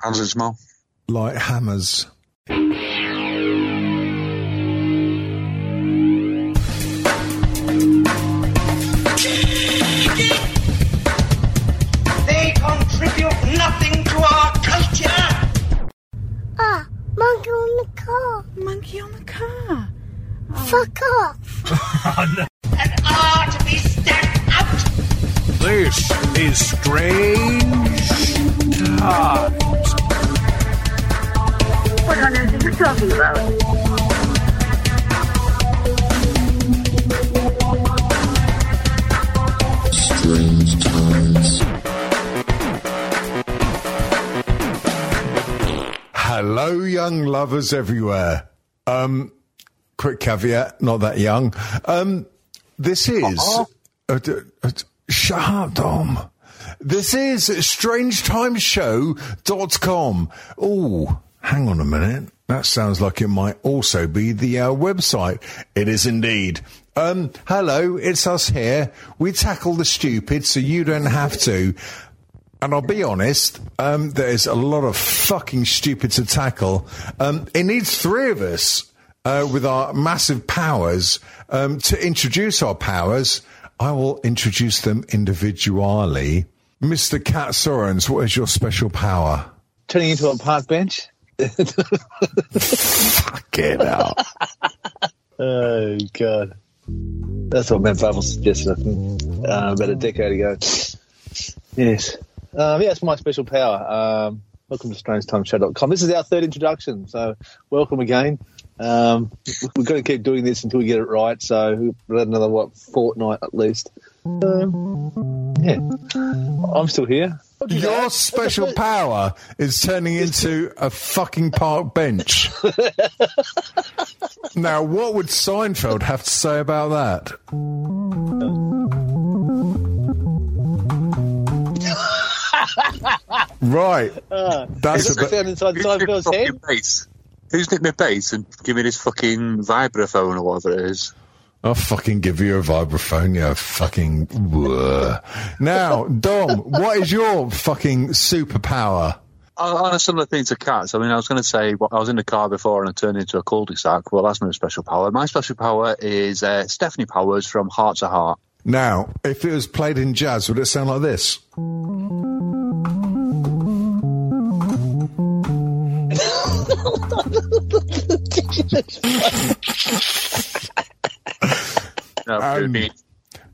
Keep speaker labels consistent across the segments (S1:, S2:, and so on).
S1: How's it smell?
S2: like hammers.
S3: They contribute nothing to our culture.
S4: Ah, monkey on the car.
S5: Monkey on the car.
S4: Fuck off.
S3: And are to be stamped out.
S2: This is strange times.
S6: What on earth are you talking about?
S2: Hello, young lovers everywhere. Um, quick caveat, not that young. Um, this is. Uh, d- uh, d- shut up, Dom. This is strangetimeshow.com. Oh, hang on a minute. That sounds like it might also be the uh, website. It is indeed. Um, hello, it's us here. We tackle the stupid so you don't have to. And I'll be honest, um, there's a lot of fucking stupid to tackle. Um, it needs three of us uh, with our massive powers um, to introduce our powers. I will introduce them individually. Mr. Kat Sorens, what is your special power?
S7: Turning into a park bench.
S2: Get out.
S7: Oh God, that's what Matt Bubble suggested uh, about a decade ago. Yes, um, yeah, it's my special power. Um, welcome to StrangeTimeshow.com. This is our third introduction, so welcome again. Um, we're going to keep doing this until we get it right. So we've got another what fortnight at least. Um, yeah, I'm still here.
S2: Your special power is turning into a fucking park bench. now, what would Seinfeld have to say about that? right. That's a bit.
S7: inside Seinfeld's head?
S1: fucking bass? Who's nicked my bass and give me this fucking vibraphone or whatever it is?
S2: I'll fucking give you a vibraphone, you fucking. Whoa. Now, Dom, what is your fucking superpower?
S1: On on a similar thing to cats, I mean, I was going to say, well, I was in the car before and I turned into a cul-de-sac. Well, that's no special power. My special power is uh, Stefanie Powers from Hart to Hart.
S2: Now, if it was played in jazz, would it sound like this?
S1: No,
S2: Um,
S1: it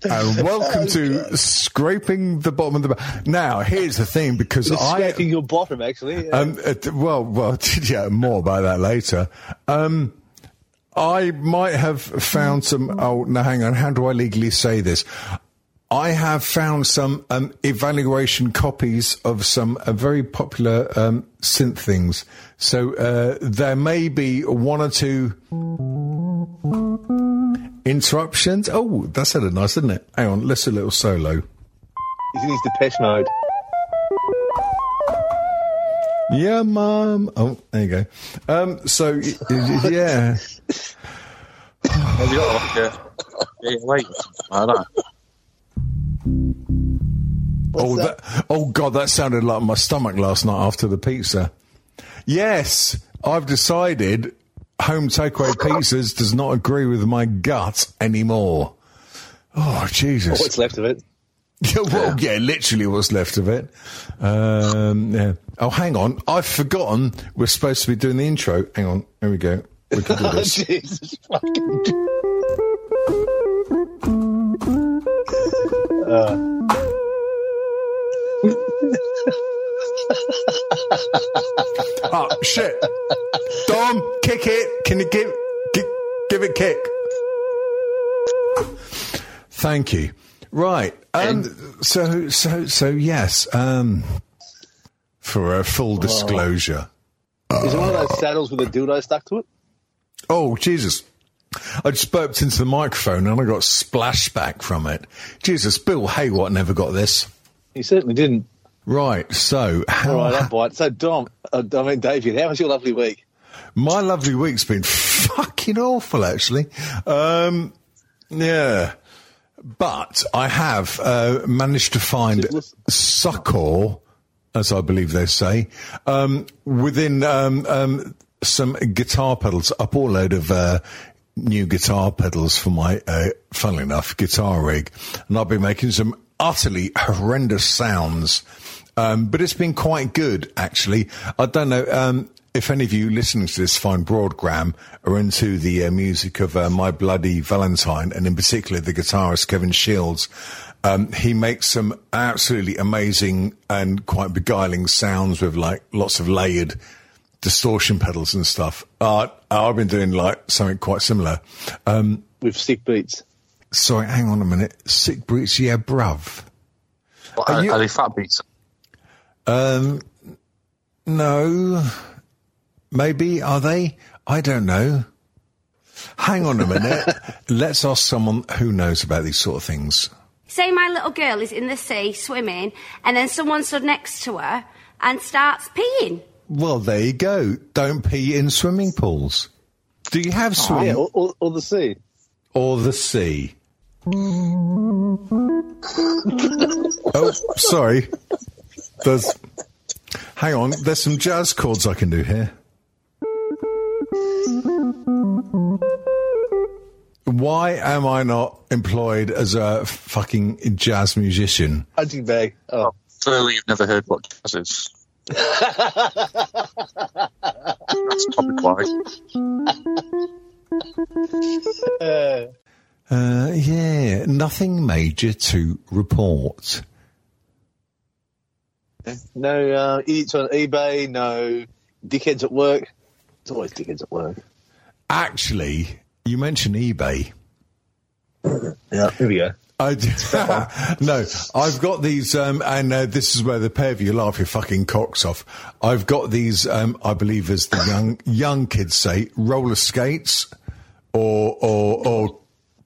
S2: And welcome to scraping the bottom of the. Ba- now, here's the thing, because
S7: It's
S2: I.
S7: scraping your bottom, actually.
S2: Um, uh, well, well, yeah, more about that later. Um, I might have found some. Oh, no, hang on. How do I legally say this? I have found some um, evaluation copies of some uh, very popular um, synth things. So uh, there may be one or two interruptions. Oh, that sounded nice, didn't it? Hang on, let's do a little solo.
S7: He's in his Depeche mode.
S2: Yeah, mum. Oh, there you go. Um, so y- y- yeah,
S1: Have you got like a yeah, wait, like that?
S2: oh, that? oh God, that sounded like my stomach last night after the pizza. Yes, I've decided home takeaway pizzas does not agree with my gut anymore. Oh Jesus!
S7: What's left of it?
S2: Yeah, well, yeah, literally what's left of it. Um, yeah. Oh, hang on, I've forgotten. We're supposed to be doing the intro. Hang on, here we go. We can do this.
S7: Jesus fucking.
S2: Oh shit! Dom, kick it. Can you give give, give it kick? Thank you. Right. Um, so so so yes. Um, for a full disclosure.
S7: Is it one of those saddles with a dildo stuck to it?
S2: Oh Jesus! I just burped into the microphone and I got splashback from it. Jesus, Bill Hayward never got this.
S7: He certainly didn't.
S2: Right. So how
S7: All right, that bite. So, Dom, uh, I mean, David, how was your lovely week?
S2: My lovely week's been fucking awful, actually. Um, yeah. But I have uh, managed to find succor as I believe they say. Um, within um, um, some guitar pedals, I bought a load of uh, new guitar pedals for my, uh, funnily enough, guitar rig, and I've been making some utterly horrendous sounds. Um, but it's been quite good, actually. I don't know um, if any of you listening to this fine broadgram are into the uh, music of uh, My Bloody Valentine, and in particular the guitarist Kevin Shields. Um, he makes some absolutely amazing and quite beguiling sounds with like lots of layered distortion pedals and stuff. Uh, I've been doing like something quite similar. Um,
S7: With sick beats.
S2: sorry, hang on a minute. Sick beats, yeah, bruv.
S1: What,
S2: Are
S1: are,
S2: you-
S1: are they fat beats?
S2: Um, no, maybe are they? I don't know. Hang on a minute. Let's ask someone who knows about these sort of things.
S8: Say my little girl is in the sea swimming, and then someone stood next to her and starts peeing.
S2: Well, there you go. Don't pee in swimming pools. Do you have swimming
S7: Yeah, or, or, or the sea.
S2: or the sea? oh, sorry. There's. Hang on. There's some jazz chords I can do here. Why am I not employed as a fucking jazz musician?
S7: Punching bag. Oh.
S1: Clearly, you've never heard what jazz is. That's topic wise.
S7: Uh,
S2: Uh, yeah, nothing major to report.
S7: No uh, idiots on eBay. No dickheads at work. It's always dickheads at work.
S2: Actually, you mentioned eBay.
S7: Yeah, here we go.
S2: I d- no, I've got these, um, and uh, this is where the pair of you laugh your fucking cocks off. I've got these, um, I believe, as the young young kids say, roller skates, or or or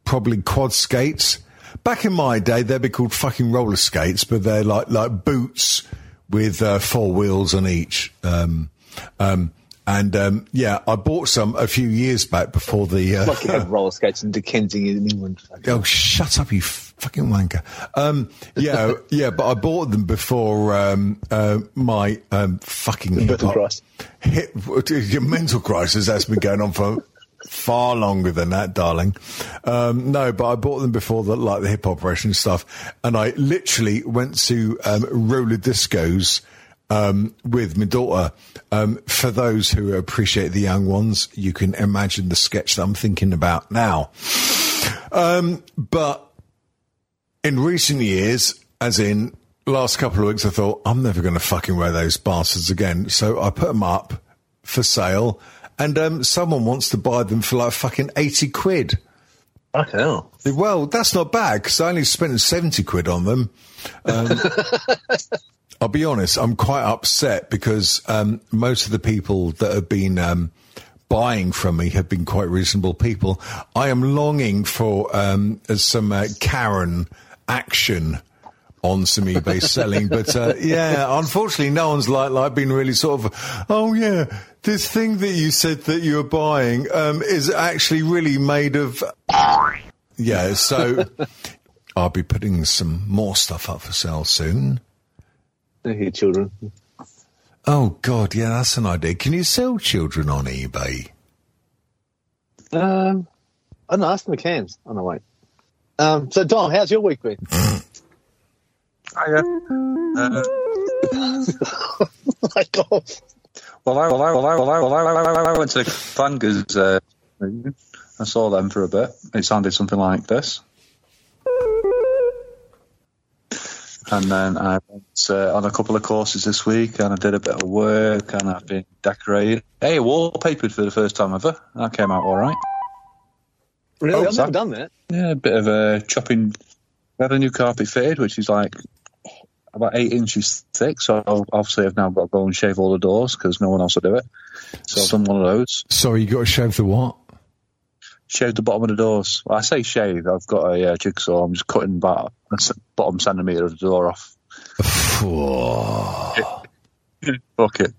S2: probably quad skates. Back in my day, they'd be called fucking roller skates, but they're like like boots with uh, four wheels on each. Um, um, and um, yeah, I bought some a few years back before the. Uh,
S7: Like have roller skates in Dickensian in England.
S2: Oh, shut up, you fucking wanker. Um, yeah, yeah, but I bought them before um, uh, my um, fucking hip
S7: Mental crisis.
S2: Hip, your mental crisis has been going on for far longer than that, darling. Um, no, but I bought them before the like the hip operation stuff, and I literally went to um, roller discos. Um, with my daughter, um, for those who appreciate the young ones, you can imagine the sketch that I'm thinking about now. Um, but in recent years, as in last couple of weeks, I thought I'm never going to fucking wear those bastards again. So I put them up for sale, and um, someone wants to buy them for like fucking eighty quid.
S7: Fucking hell.
S2: Well, that's not bad because I only spent seventy quid on them. Um, I'll be honest, I'm quite upset because um, most of the people that have been um, buying from me have been quite reasonable people. I am longing for um, some uh, Karen action on some eBay selling, but uh, yeah, unfortunately, no one's like like been really sort of, oh yeah, this thing that you said that you were buying um, is actually really made of. Yeah, so I'll be putting some more stuff up for sale soon.
S7: They're here, children.
S2: Oh God, yeah, that's an idea. Can you sell children on eBay?
S7: Um, I don't know. Ask them the cans. Oh no, wait. Um, so Dom, how's your week been?
S1: Hiya. Uh,
S7: my God.
S1: well, I, well, I, well, I, well, I, well, I, well, I, I went to the Fangers. Uh, I saw them for a bit. It sounded something like this. And then I went uh, on a couple of courses this week, and I did a bit of work, and I've been decorated. Hey, wallpapered for the first time ever. That came out all right.
S7: Really?
S1: Oh,
S7: I've never done that.
S1: Yeah, a bit of a chopping. We had a new carpet fitted, which is like about eight inches thick. So obviously, I've now got to go and shave all the doors because no one else will do it. So I've done one of those.
S2: Sorry, you got to shave the what?
S1: Shave the bottom of the doors. Well, I say shave. I've got a uh, jigsaw. I'm just cutting about a s- bottom centimetre of the door off. Fuck it.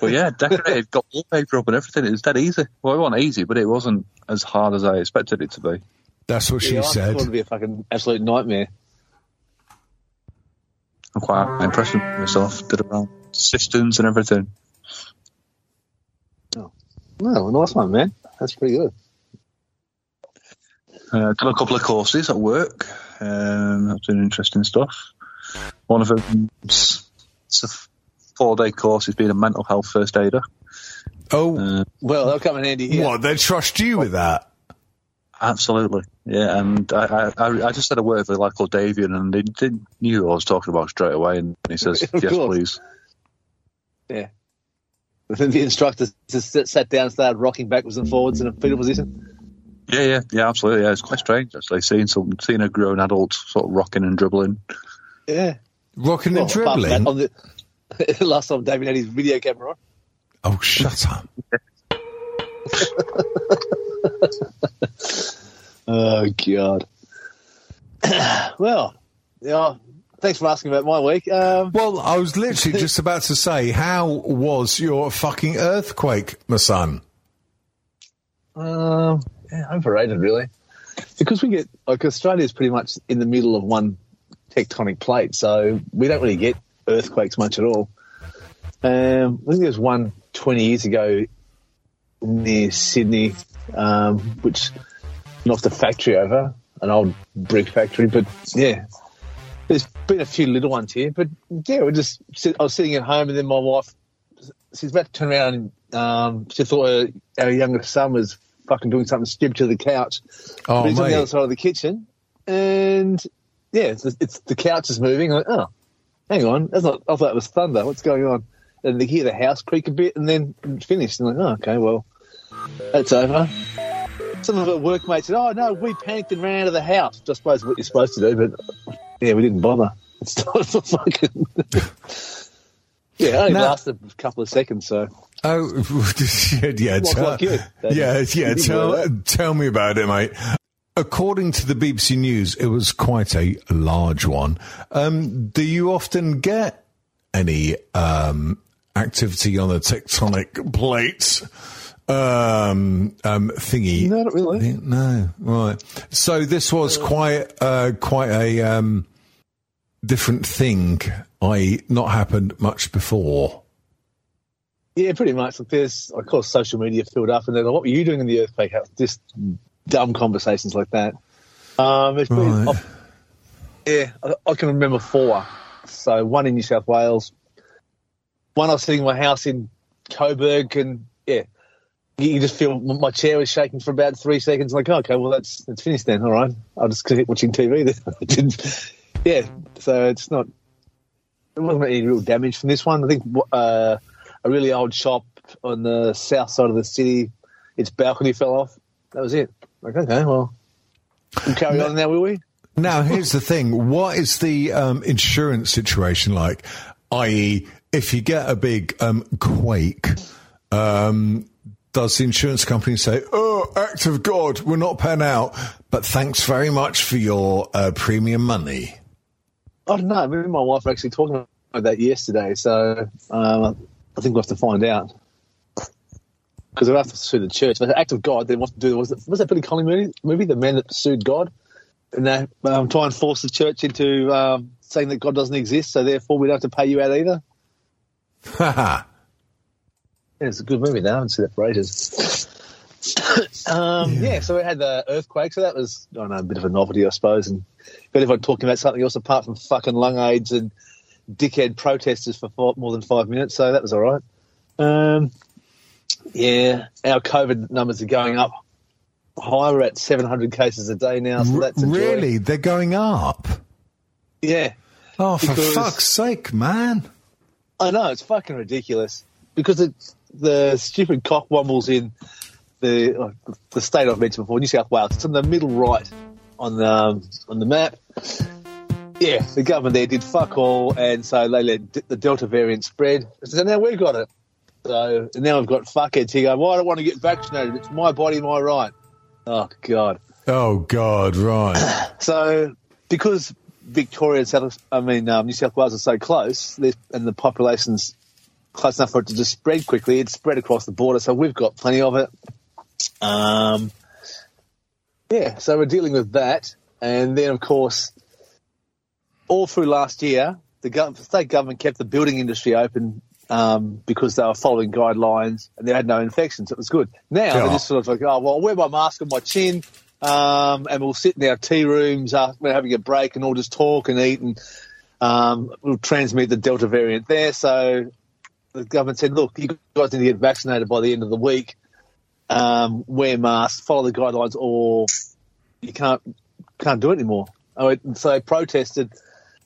S1: But yeah, decorated, got wallpaper up and everything. It was dead easy. Well, it wasn't easy, but it wasn't as hard as I expected it to be.
S2: That's what she
S7: yeah,
S2: said.
S7: thought it'd be a fucking absolute nightmare.
S1: I'm quite impressed with myself. Did around systems and everything.
S7: No, nice one, man. That's pretty good.
S1: Uh, done a couple of courses at work. Um, that's been interesting stuff. One of them, it's a four day course, is being a mental health first aider.
S2: Oh,
S1: Uh,
S7: Well, they'll come in handy here.
S2: what? They trust you with that?
S1: Absolutely, yeah. And I, I, I just had a word with a lad called Davian, and he didn't knew who I was talking about straight away. And he says, "Yes,
S7: course.
S1: please."
S7: Yeah. Then the instructor just sat down and started rocking backwards and forwards in a fetal position.
S1: Yeah, yeah, yeah, absolutely. Yeah, it's quite strange actually seeing some seeing a grown adult sort of rocking and dribbling.
S7: Yeah.
S2: Rocking
S7: Well,
S2: and
S7: apart that,
S2: dribbling?
S7: on the, last time David had his video camera on.
S2: Oh, shut up.
S7: Oh, God. well, yeah, thanks for asking about my week. Um,
S2: Well, I was literally just about to say, how was your fucking earthquake, my son?
S7: Um, yeah, overrated, really. Because we get like Australia's pretty much in the middle of one tectonic plate, so we don't really get earthquakes much at all. Um, I think there was one 20 years ago near Sydney, um, which knocked the factory over, an old brick factory. But yeah, there's been a few little ones here. But yeah, we just I was sitting at home, and then my wife, she's about to turn around, and um, she thought her, our youngest son was fucking doing something stupid to the couch.
S2: Oh,
S7: but he's on the other side of the kitchen, and yeah, it's, it's the couch is moving. I'm like, oh, hang on, that's not. I thought it was thunder. What's going on? And they hear the house creak a bit, and then it finished. And I'm like, oh, okay, well, that's over. Some of our workmates said, "Oh no, we panicked and ran out of the house." I suppose what you're supposed to do, but yeah, we didn't bother. It's not fucking. yeah, it only
S2: No.
S7: lasted a couple of seconds, so
S2: Oh, yeah, tell,
S7: like you.
S2: Yeah, yeah.
S7: you didn't know
S2: Tell, tell me about it, mate. According to the BBC News, it was quite a large one. Um, do you often get any um, activity on the tectonic plates um, um, thingy?
S7: No, not really.
S2: No, right. So this was quite uh, quite a um, different thing. I not happened much before.
S7: Yeah, pretty much. Like there's, of course, social media filled up, and they're like, "What were you doing in the earthquake?" house?" Just dumb conversations like that. Um, it's been,
S2: Right.
S7: Yeah, I, I can remember four. So one in New South Wales, one I was sitting in my house in Coburg, and you, just feel my chair was shaking for about three seconds. Like, okay, well that's it's finished then. All right, I'll just keep watching TV. Then. Yeah, so it's not. There wasn't any real damage from this one. I think uh, a really old shop on the south side of the city, its balcony fell off. That was it. Like, okay, well, we'll carry on now, will we?
S2: Now, here's the thing. What is the um, insurance situation like? I.e., if you get a big um, quake, um, does the insurance company say, oh, act of God, we're not paying out, but thanks very much for your uh, premium money?
S7: I don't know. Me and my wife were actually talking about that yesterday, so um, I think we'll have to find out. Because we'll have to sue the church. But the act of God, they want to do? Was, it, was that Billy Connolly movie? movie? The man that sued God? And they um, try and force the church into um, saying that God doesn't exist, so therefore we don't have to pay you out either?
S2: Haha.
S7: Yeah, it's a good movie. Now I haven't seen it for ages. um, yeah. so we had the earthquake, so that was I don't know a bit of a novelty, I suppose. And if I'm talking about something else apart from fucking lung aids and dickhead protesters for five, more than five minutes, so that was all right. Um, yeah, our COVID numbers are going up higher. We're at 700 cases a day now, so that's
S2: really? They're going up?
S7: Yeah,
S2: Oh, for fuck's sake, man.
S7: I know it's fucking ridiculous because it's the stupid cock cockwombles in the the state I've mentioned before, New South Wales. It's in the middle right on the um, on the map. Yeah, the government there did fuck all, and so they let d- the Delta variant spread. So now we've got it. So and now I've got fuckheads here going, "Well, I don't want to get vaccinated. It's my body, my right." Oh God.
S2: Oh, God, right.
S7: So because Victoria and South, I mean um, New South Wales are so close, and the population's close enough for it to just spread quickly, it's spread across the border. So we've got plenty of it. Um, yeah, so we're dealing with that, and then of course, all through last year, the gov- state government kept the building industry open um, because they were following guidelines and they had no infections. It was good. Now
S2: Yeah.
S7: they're just sort of like, oh, well, I'll wear my mask on my chin um, and we'll sit in our tea rooms after we're having a break and all just talk and eat and um, we'll transmit the Delta variant there. So the government said, look, you guys need to get vaccinated by the end of the week. Um, wear masks, follow the guidelines, or you can't can't do it anymore. Oh, so they protested,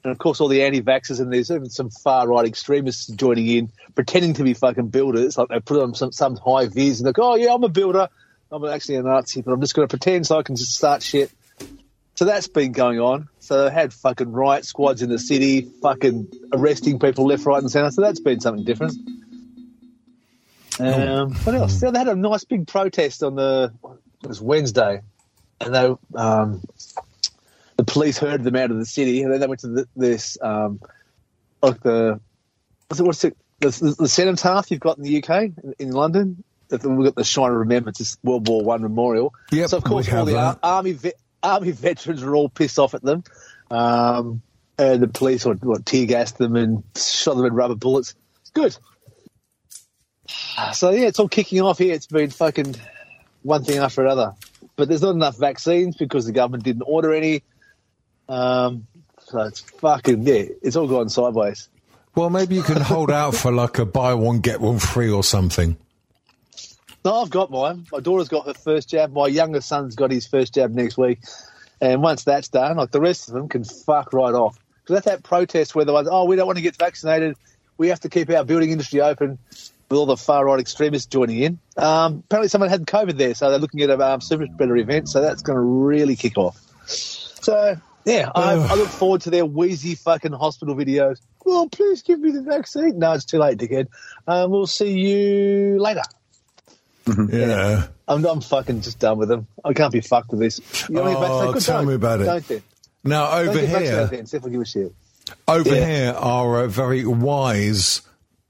S7: and of course all the anti-vaxxers and there's even some far right extremists joining in, pretending to be fucking builders. Like they put on some some high vis and like, oh yeah, I'm a builder. I'm actually a Nazi, but I'm just going to pretend so I can just start shit. So that's been going on. So they had fucking riot squads in the city, fucking arresting people left, right, and centre. So that's been something different. Um, what else? Yeah, they had a nice big protest on the it was Wednesday, and they um, the police herded them out of the city, and then they went to the, this um, like the what's it, what's it the, the, the cenotaph you've got in the UK in, in London. We've got the Shrine of Remembrance, this World War One memorial.
S2: Yep,
S7: so of course all
S2: have
S7: the
S2: that.
S7: army army veterans were all pissed off at them, um, and the police what, tear gassed them and shot them with rubber bullets. Good. So yeah, it's all kicking off here. It's been fucking one thing after another. But there's not enough vaccines because the government didn't order any. Um, so it's fucking yeah, it's all gone sideways.
S2: Well, maybe you can hold out for like a buy one get one free or something.
S7: No, I've got mine. My daughter's got her first jab. My younger son's got his first jab next week. And once that's done, like the rest of them can fuck right off. Because that's that protest where they was, oh, we don't want to get vaccinated. We have to keep our building industry open with all the far right extremists joining in. Um, apparently, someone had COVID there, so they're looking at a um, super spreader event. So that's going to really kick off. So yeah, I, I look forward to their wheezy fucking hospital videos. Well, please give me the vaccine. No, it's too late, dickhead. Um, we'll see you later.
S2: Yeah.
S7: I'm, I'm fucking just done with them. I can't be fucked with this. You want me to
S2: Oh,
S7: vaccinate? Good,
S2: tell
S7: don't.
S2: me about it.
S7: Don't then.
S2: Now
S7: Don't
S2: over here,
S7: then. See if I give a shit.
S2: over
S7: Yeah.
S2: here are uh, very wise.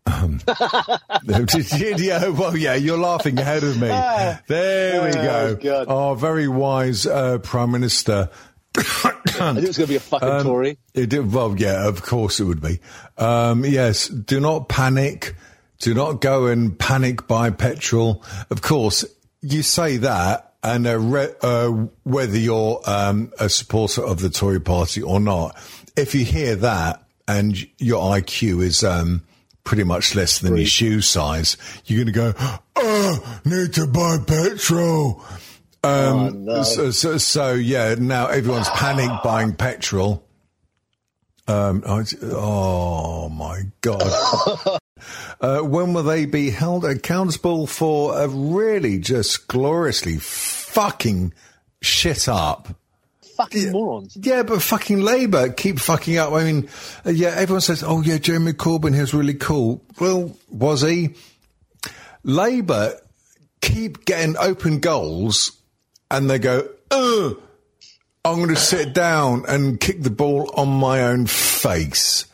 S2: Um, yeah, well, yeah, you're laughing ahead of me. There we
S7: Oh,
S2: go.
S7: God.
S2: Our very wise uh, Prime Minister.
S7: I knew it was going to be a fucking
S2: Um,
S7: Tory.
S2: It did, well, yeah, of course it would be. Um, yes, do not panic. Do not go and panic buy petrol. Of course, you say that, and uh, re- uh, whether you're um, a supporter of the Tory party or not, if you hear that and your IQ is um, pretty much less than your shoe size, you're going to go, oh, need to buy petrol. Um, so, so, so, yeah, now everyone's panic buying petrol. Um, oh, oh my god! uh, when will they be held accountable for a really just gloriously fucking shit up?
S7: Fucking morons.
S2: Yeah, but fucking Labour keep fucking up. I mean, yeah, everyone says, "Oh yeah, Jeremy Corbyn, he was really cool." Well, was he? Labour keep getting open goals, and they go, "Ugh, I'm going to sit down and kick the ball on my own face."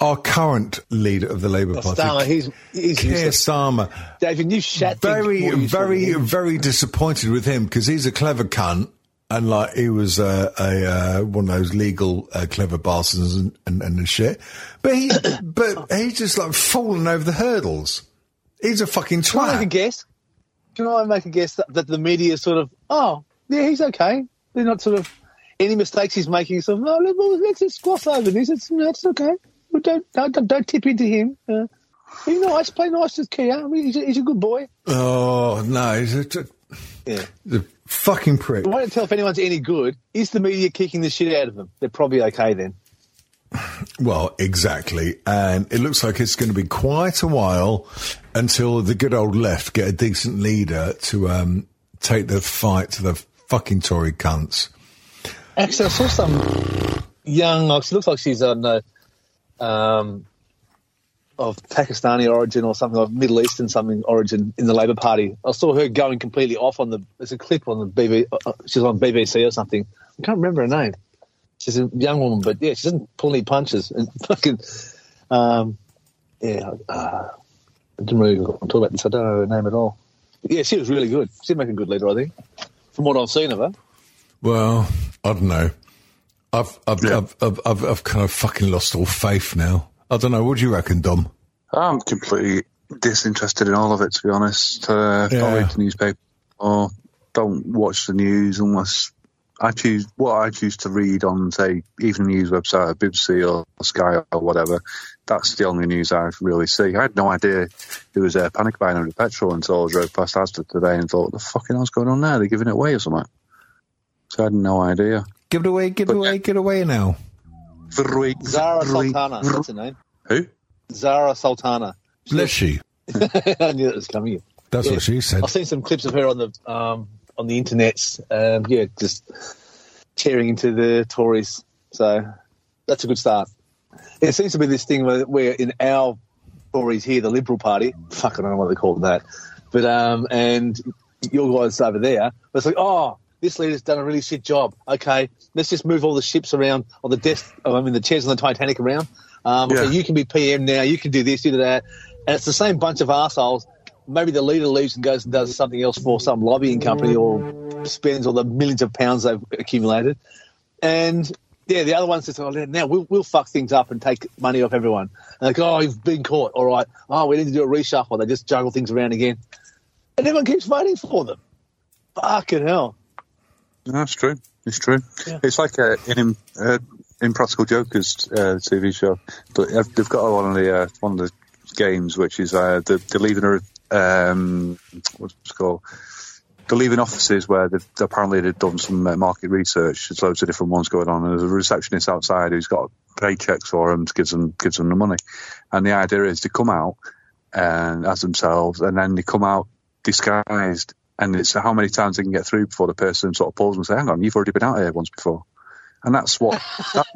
S2: Our current leader of the Labour Party,
S7: Starmer, he's, he's
S2: Keir. Starmer,
S7: David, you shat
S2: very, very, very disappointed with him because he's a clever cunt. And like he was uh, a uh, one of those legal uh, clever bastards and, and, and shit, but he but he's just like falling over the hurdles. He's a fucking twat.
S7: Can I make a guess? Can I make a guess that, that the media is sort of, oh, yeah, he's okay. They're not sort of any mistakes he's making. Sort of, no, let- well, let's just gloss over this. It's, it's okay. Well, don't, don't, don't, don't tip into him. Uh, be nice, play nice with Keir. I mean, he's, a, he's a good boy.
S2: Oh no, he's a, t-
S7: Yeah.
S2: he's a fucking prick.
S7: I won't tell if anyone's any good. Is the media kicking the shit out of them? They're probably okay then.
S2: Well, exactly. And it looks like it's going to be quite a while until the good old left get a decent leader to um, take the fight to the fucking Tory cunts.
S7: Actually, I saw some young. Like, she looks like she's on uh, um, of Pakistani origin or something, of Middle Eastern something origin in the Labor Party. I saw her going completely off on the. There's a clip on the BB. Uh, she's on BBC or something. I can't remember her name. She's a young woman, but yeah, she doesn't pull any punches and fucking. Um, yeah, uh, I didn't really talk about this. I don't know her name at all. Yeah, she was really good. She'd make a good leader, I think, from what I've seen of her.
S2: Well, I don't know. I've I've,
S1: Yeah.
S2: I've, I've I've I've kind of fucking lost all faith now. I don't know. What do you reckon, Dom?
S1: I'm completely disinterested in all of it, to be honest. Uh,
S2: Yeah.
S1: Don't read the newspaper or don't watch the news unless I choose what I choose to read on, say, even news website, BBC or Sky or whatever. That's the only news I really see. I had no idea there was a panic buying under petrol until I drove past Asda today and thought, what the fucking hell's going on there? They're giving it away or something. So I had no idea.
S2: Give it away, give it away, give it away now.
S7: Zara Sultana, that's her name.
S1: Who?
S7: Zara Sultana.
S2: Bless she.
S7: I knew it was coming.
S2: That's
S7: Yeah.
S2: what she said.
S7: I've seen some clips of her on the um, on the internet. Um, yeah, just tearing into the Tories. So that's a good start. It seems to be this thing where, where in our Tories here, the Liberal Party, fuck, I don't know what they call that, but um, and your guys over there, it's like, oh, this leader's done a really shit job. Okay, let's just move all the ships around, or the desk, I mean, the chairs on the Titanic around. Um,
S1: Yeah.
S7: okay, you can be PM now. You can do this, you do that, and it's the same bunch of assholes. Maybe the leader leaves and goes and does something else for some lobbying company, or spends all the millions of pounds they've accumulated. And yeah, the other ones just oh, now we'll we'll fuck things up and take money off everyone. And like, oh, you've been caught. All right. Oh, we need to do a reshuffle. They just juggle things around again, and everyone keeps voting for them. Fucking hell.
S1: That's true. It's true.
S7: Yeah.
S1: It's like uh, in uh, Impractical Jokers uh, TV show, but uh, they've got one of the uh, one of the games which is uh, they're, they're leaving a um, what's it called. They're leaving offices where they've, apparently they've done some uh, market research. There's loads of different ones going on, and there's a receptionist outside who's got paychecks for them to give them gives them the money. And the idea is to come out and as themselves, and then they come out disguised, and it's how many times they can get through before the person sort of pulls and say, "Hang on, you've already been out here once before." And that's what that,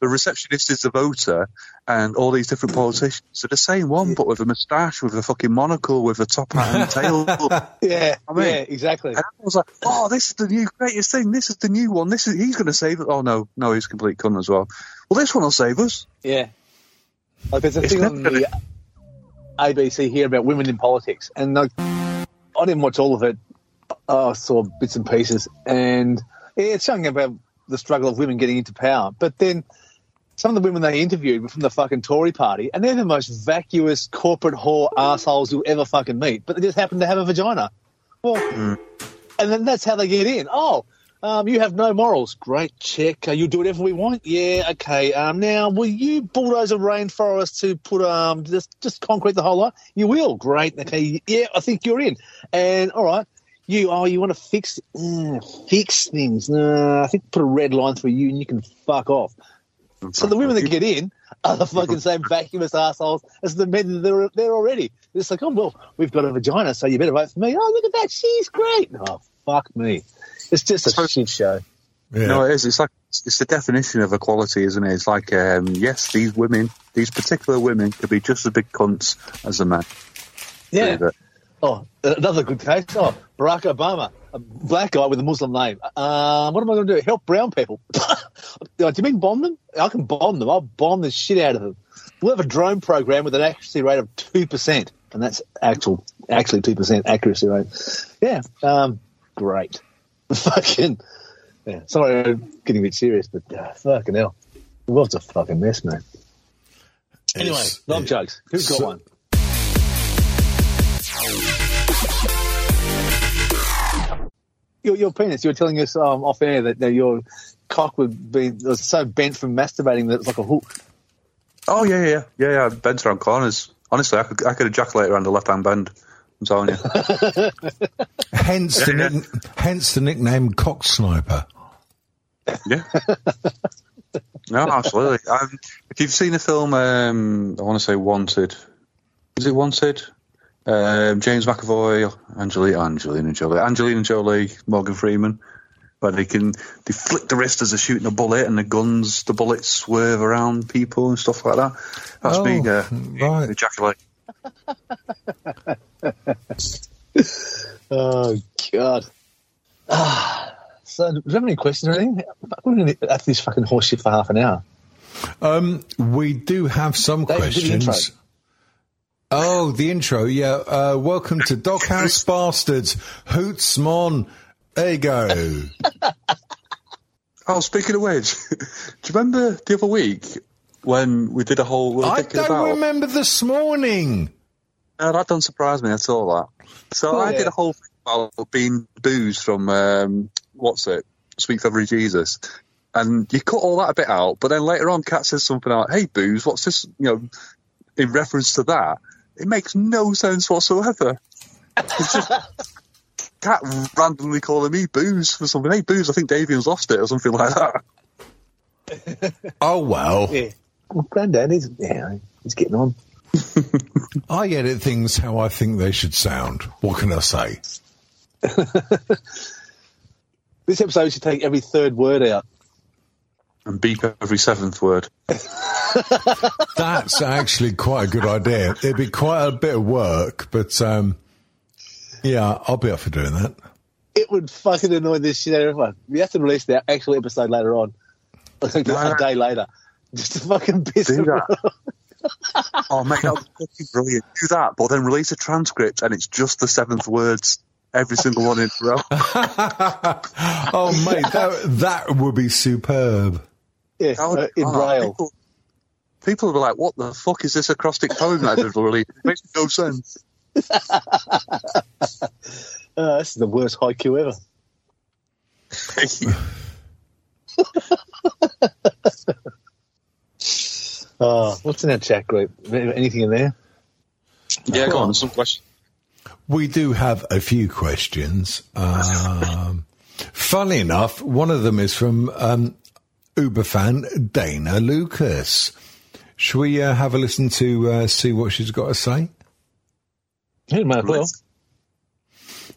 S1: the receptionist is the voter, and all these different politicians are the same one, but with a moustache, with a fucking monocle, with a top hat and a tail.
S7: Yeah.
S1: I mean-
S7: yeah. Exactly.
S1: And I was like, "Oh, this is the new greatest thing. This is the new one. This is he's going to save it." Oh no, no, he's a complete cunt as well. Well, this one will save us.
S7: Yeah. Like there's a
S1: It's
S7: thing on
S1: never
S7: the ABC here about women in politics, and like, I didn't watch all of it. I saw bits and pieces, and yeah, it's something about the struggle of women getting into power. But then some of the women they interviewed were from the fucking Tory party, and they're the most vacuous corporate whore assholes you'll ever fucking meet. But they just happen to have a vagina. Well, and then that's how they get in. Oh, um, you have no morals. Great, check. Uh, you do whatever we want. Yeah, okay. Um, now, will you bulldoze a rainforest to put um just just concrete the whole lot? You will. Great. Okay. Yeah, I think you're in. And all right. You oh, you want to fix uh, fix things? Nah, I think put a red line through you, and you can fuck off. So the women that get in are the fucking same vacuous assholes as the men that are there already. It's like, oh well, we've got a vagina, so you better vote for me. Oh, look at that, she's great. Oh, fuck me. It's just a shit show.
S2: Yeah.
S1: No, it is. It's like it's the definition of equality, isn't it? It's like, um, yes, these women, these particular women, could be just as big cunts as the men.
S7: Yeah. Oh, another good case. Oh, Barack Obama, a black guy with a Muslim name. Um, what am I going to do? Help brown people? do you mean bomb them? I can bomb them. I'll bomb the shit out of them. We'll have a drone program with an accuracy rate of two percent, and that's actual, actually two percent accuracy rate. Yeah, um, great. fucking, yeah. Sorry, I'm getting a bit serious, but uh, fucking hell, the world's a fucking mess, man. Anyway, love jokes. Who's got
S2: so-
S7: one? Your, your penis. You were telling us um, off air that, that your cock would be was so bent from masturbating that it's like a hook.
S1: oh yeah, yeah, yeah, yeah. Bends around corners. Honestly, I could, I could ejaculate around the left-hand bend. I'm telling you.
S2: Hence the nick, hence the nickname Cock Sniper.
S1: yeah. No, absolutely. Um, if you've seen the film, um, I want to say Wanted. Is it Wanted? Um, James McAvoy, Angelina, Angelina Jolie, Angelina Jolie, Morgan Freeman, where they can they flick the wrist as they're shooting a bullet, and the guns, the bullets swerve around people and stuff like that. That's
S2: Oh,
S1: me, uh,
S2: right.
S1: ejaculate.
S7: Oh God. Ah, so, do you have any questions or anything? We're going to after this fucking horse shit for half an hour.
S2: Um, we do have some
S7: David, do the
S2: questions. Oh, the intro, yeah. Uh, welcome to Doghouse Bastards. Hoots Mon. There you go.
S1: Oh, speaking of which, do you remember the other week when we did a whole? We
S2: I don't
S1: about,
S2: remember this morning.
S1: No, that doesn't surprise me at all. That. So
S7: Oh,
S1: I
S7: yeah.
S1: did a whole thing about being booze from um, what's it, Sweet Feathery Jesus, and you cut all that a bit out. But then later on, Kat says something like, "Hey, booze, what's this?" You know, in reference to that. It makes no sense whatsoever. It's just Kat randomly calling me booze for something. Hey, booze, I think Davian's lost it or something like that.
S2: Oh well.
S7: Yeah. Well, Grandad, he's, yeah, he's getting on.
S2: I edit things how I think they should sound. What can I say?
S7: This episode should take every third word out.
S1: And beep every seventh word.
S2: That's actually quite a good idea. It'd be quite a bit of work, but um, yeah, I'll be up for doing that.
S7: It would fucking annoy this shit out of everyone. We have to release the actual episode later on. Like
S1: No.
S7: a day later. Just to fucking piss
S1: Do that. Oh, mate, that was fucking brilliant. Do that, but then release a transcript and it's just the seventh words, every single one in a row.
S2: Oh, mate, that, that would be superb.
S7: Yeah,
S1: That
S7: uh, in braille.
S1: People, people will be like, what the fuck is this acrostic poem that they've released? It makes no sense.
S7: Uh, this is the worst haiku ever. Oh, what's in our chat group? Anything in there?
S1: yeah, go on, some question.
S2: We do have a few questions. Um, funny enough, one of them is from um, Uber fan Dana Lucas. Should we uh, have a listen to uh, see what she's got to say?
S7: Yeah, might well.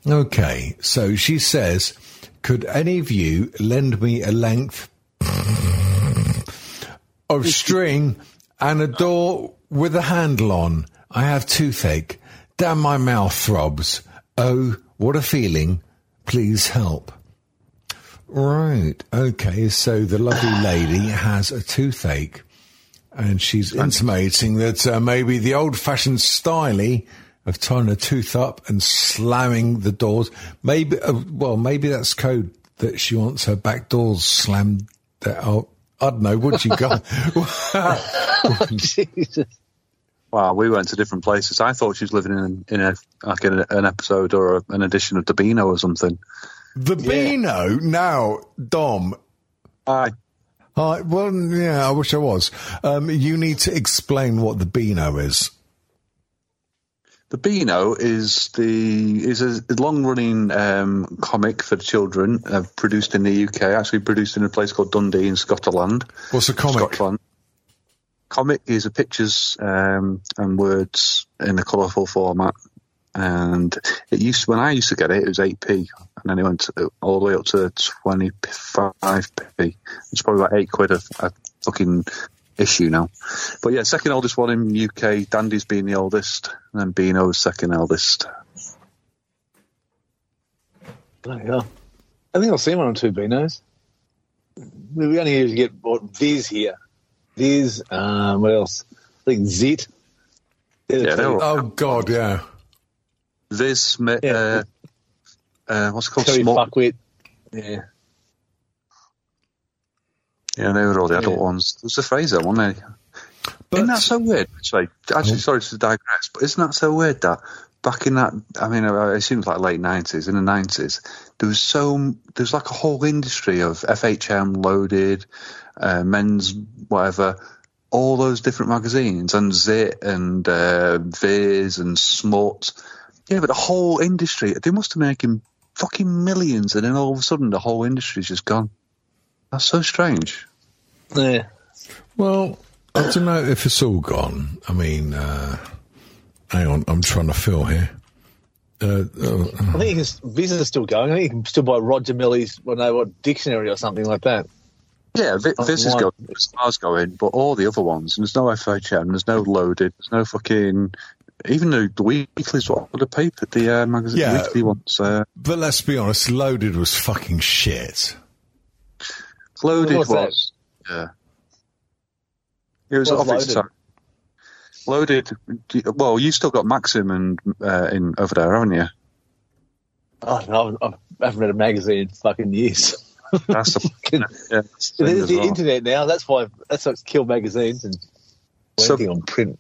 S2: Okay, so she says, could any of you lend me a length of string and a door with a handle on? I have toothache. Damn, my mouth throbs. Oh, what a feeling. Please help. Right. Okay. So the lovely lady has a toothache and she's intimating that uh, maybe the old fashioned styly of tying a tooth up and slamming the doors. Maybe, uh, well, maybe that's code that she wants her back doors slammed. That, oh, I don't know. What you got?
S7: Jesus.
S1: Wow, we went to different places. I thought she was living in in a like in a, an episode or a, an edition of the Beano or something.
S2: The Beano. Now, Dom,
S1: Aye.
S2: Hi. Well, yeah, I wish I was. Um, you need to explain what the Beano is.
S1: The Beano is the is a long running um, comic for children uh, produced in the UK. Actually, produced in a place called Dundee in Scotland.
S2: What's a comic?
S1: Scotland. Comic is a pictures um, and words in a colourful format. And it used when I used to get it, it was eight p, and then it went to, all the way up to twenty five p. It's probably about eight quid a, a fucking issue now. But yeah, second oldest one in UK. Dandy's being the oldest, and then Beano's second eldest.
S7: Bloody hell. I think I've seen one on two Beanos. We we only usually get what, Viz here. Viz, um, what else? I think Zit.
S1: Yeah,
S7: two.
S1: they're all-
S2: Oh God, yeah.
S1: This, Ma-
S7: Yeah.
S1: Uh, what's it called?
S7: Terry. Yeah.
S1: yeah, they were all the adult
S7: Yeah.
S1: ones. There was a Fraser, wasn't they?
S2: But
S1: isn't that so weird? Actually, actually, sorry to digress, but isn't that so weird that back in that, I mean, I assume it was like late nineties. In the nineties, there was so there was like a whole industry of FHM, Loaded, uh, Men's, whatever, all those different magazines, and Zit and uh, Viz and Smut. Yeah, but the whole industry, they must have been making fucking millions, and then all of a sudden, the whole industry's just gone. That's so strange.
S7: Yeah.
S2: Well, I don't know if it's all gone. I mean, uh, hang on, I'm trying to feel here. Uh, uh,
S7: I think you can, Viz is still going. I think you can still buy Roger Mellie's, well, no, what, dictionary or something like that.
S1: Yeah, Vi-
S7: Oh,
S1: Viz is
S7: why?
S1: going, Star's going, but all the other ones, and there's no FHM, there's no loaded, there's no fucking, even the, the weeklies, what the paper, the uh, magazine,
S2: Yeah.
S1: weekly ones, uh,
S2: but let's be honest, Loaded was fucking shit.
S1: loaded
S7: What's that?
S1: was, yeah. It was
S7: What's
S1: obvious.
S7: Loaded?
S1: Loaded, well, you still got Maxim and uh, in over there, haven't you?
S7: Oh, no, I've- I haven't read a magazine in fucking years.
S1: That's the yeah, that's the thing
S7: There's the
S1: well.
S7: internet now. That's why that's what's killed magazines and
S1: So-
S7: on print.